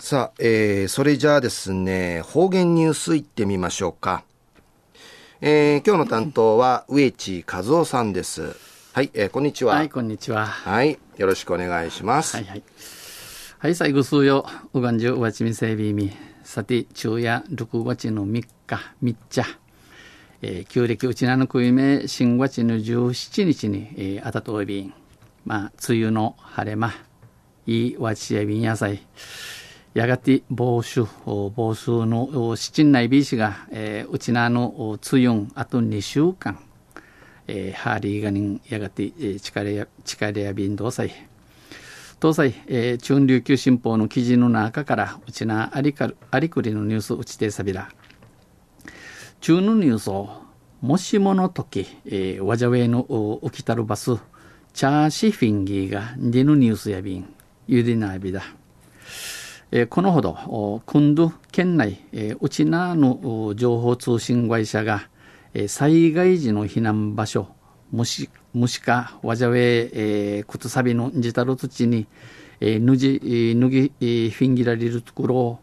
さあ、えー、それじゃあですね、方言ニュースいってみましょうか。えー、今日の担当は植地和夫さんです。はい、えー、こんにちは。はい、こんにちは。はい、よろしくお願いします。はいはい。はい、最後数曜、うがんじゅうわちみせびみ、さて、昼夜6月の3日、3日、えー、旧暦うちなのくいめ、新月の17日に、えー、あたといびん、まあ、梅雨の晴れ間、いいわちやびん野菜、やがて防守、防水の七内 B 氏が、えー、うちなの梅雨あと2週間、えー、ハーリーガニンやがて、えー、力や力や便同祭。東西、えー、中琉球新報の記事の中からうちなありかありくりのニュースうちてさびら中のニュースをもしもの時、えー、わじゃウェイの起きたるバスチャーシフィンギーがディヌニュースやびん。ゆでなびだ。えこのほど、今度県内、えうちなの情報通信会社が、え災害時の避難場所、もし、もしか、わじゃえ、えくつさびのじたる土に、えぬじ、ぬぎ、えフィンギラリルところ、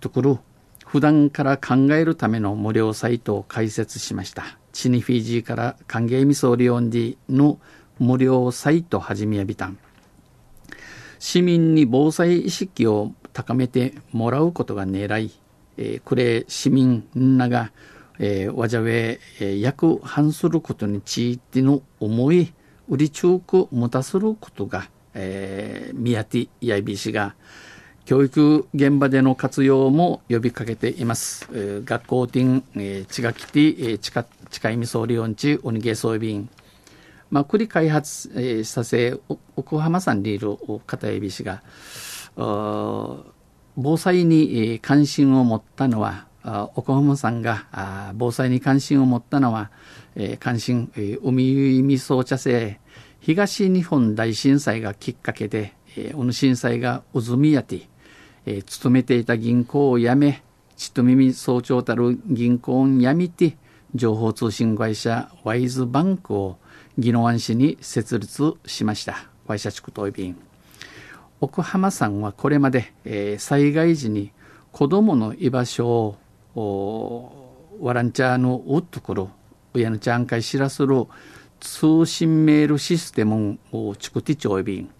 ところ、普段から考えるための無料サイトを開設しました。チニフィジーから歓迎ミソリオンディの無料サイト始めやびたん。市民に防災意識を高めてもらうことが狙い、えー、これ市民なが、えー、わじゃえー、約反することについての思い売り中く持たすることが、えー、宮手やいびしが教育現場での活用も呼びかけています。えー、学校店、えー、ちがきて、えー、ちか、ちかいみそうりおんち、おにげそうびん。まあ、栗開発、えー、させ、奥浜さんにいる片指氏が、防災に関心を持ったのは岡浜さんが防災に関心を持ったのは関心海味噌茶製東日本大震災がきっかけで小野震災が渦みやて勤めていた銀行を辞めちと耳総長たる銀行を辞めて情報通信会社ワイズバンクを宜野湾市に設立しました。会社地区東便奥浜さんはこれまで、えー、災害時に子どもの居場所をワランチャーのウッドコロ親のちゃんかい知らする通信メールシステムを作ってちょいびん、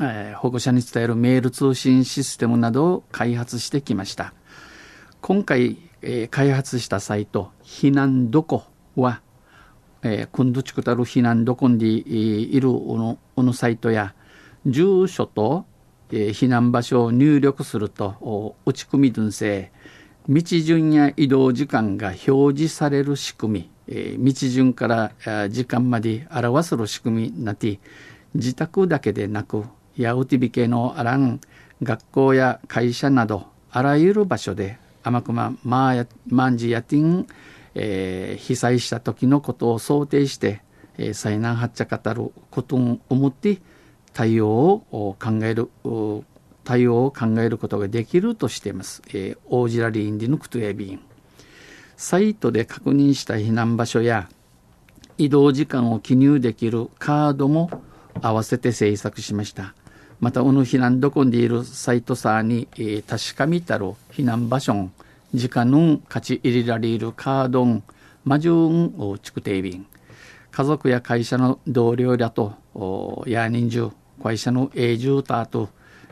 え、保護者に伝えるメール通信システムなどを開発してきました。今回、えー、開発したサイト避難どこは、えー、今度ちくたる避難どこにいるおのおのサイトや住所と、えー、避難場所を入力すると打ち込み分性道順や移動時間が表示される仕組み、えー、道順から時間まで表する仕組みなって自宅だけでなくヤウティビ系のあらん学校や会社などあらゆる場所で天熊マーマンジヤティン、えー、被災した時のことを想定して、えー、災難発着語ることを思って対応を考える対応を考えることができるとしています。えー、オージラリーンディヌクトエビンサイトで確認した避難場所や移動時間を記入できるカードも合わせて制作しました。また、この避難どこにいるサイトさに、えー、確かみたる避難場所時間の勝ち入れられるカードン、マジュンをチクテイビン。家族や会社の同僚らと、や人数、会社の永住タと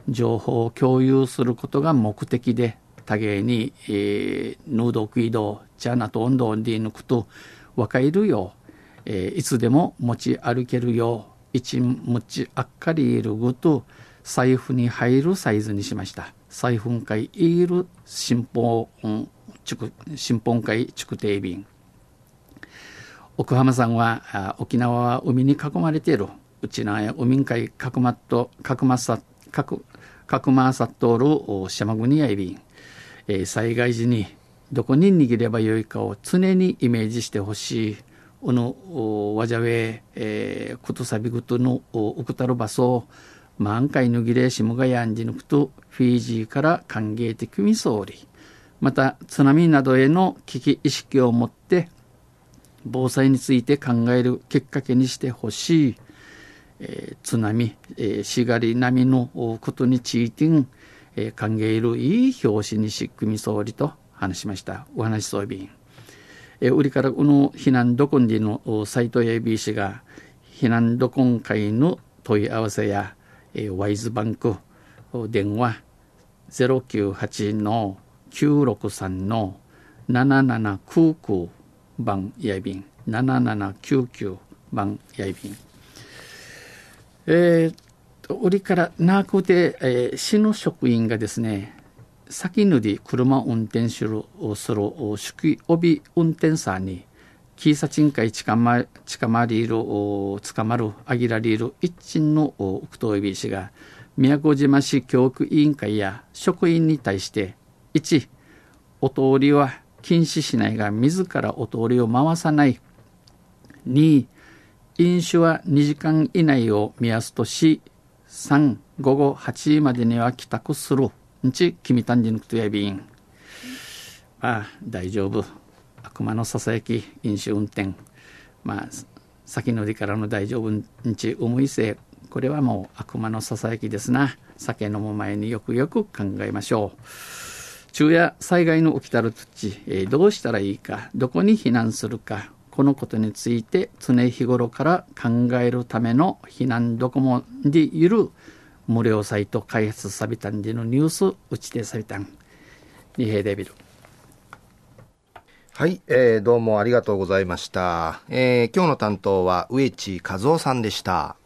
情報を共有することが目的で多芸に、えー、ヌードクイドチャナと温度で抜くと分かるよう、えー、いつでも持ち歩けるよう一持ちあっかりいるぐと財布に入るサイズにしました。財布会いる新本新本会築定便奥浜さんは沖縄は海に囲まれている。うちなや海海かくまっとかくまさかくかくまさっとる島国やいびん、えー、災害時にどこに逃げればよいかを常にイメージしてほしい。おのおわじゃべえー、ことさびぐとのおくたる場所満開のぎれしむがやんじぬくとフィージーから歓迎的みそうり。また津波などへの危機意識を持って防災について考えるきっかけにしてほしい。えー、津波、えー、しがり波のことについて、えー、歓迎いるいい表紙にし組み総理と話しました。お話そうびん。えー、売りからこの避難どこんでの斎藤 AB 氏が避難どこん会の問い合わせや、えー、ワイズバンク電話098の963の7799番やいびん7799番やいびんえー、売りからなくて、えー、市の職員がですね先塗り車運転するする酒気帯運転者にキーサチン会近ま近まりいる捕まるあぎらりいる一鎮の奥藤井氏が宮古島市教育委員会や職員に対して1お通りは禁止しないが自らお通りを回さない。2飲酒は2時間以内を目安とし3午後8時までには帰宅する。んち君たんじぬくとやびん。ああ大丈夫。悪魔のささやき飲酒運転。まあ先のりからの大丈夫。んち思いせこれはもう悪魔のささやきですな。酒飲む前によくよく考えましょう。昼夜災害の起きたる土、えー、どうしたらいいかどこに避難するか。このことについて常日頃から考えるための避難どこもでいる無料サイト開発さびたんでのニュース打ち手さびたん二平デビル。はい、えー、どうもありがとうございました、えー、今日の担当は植地和夫さんでした。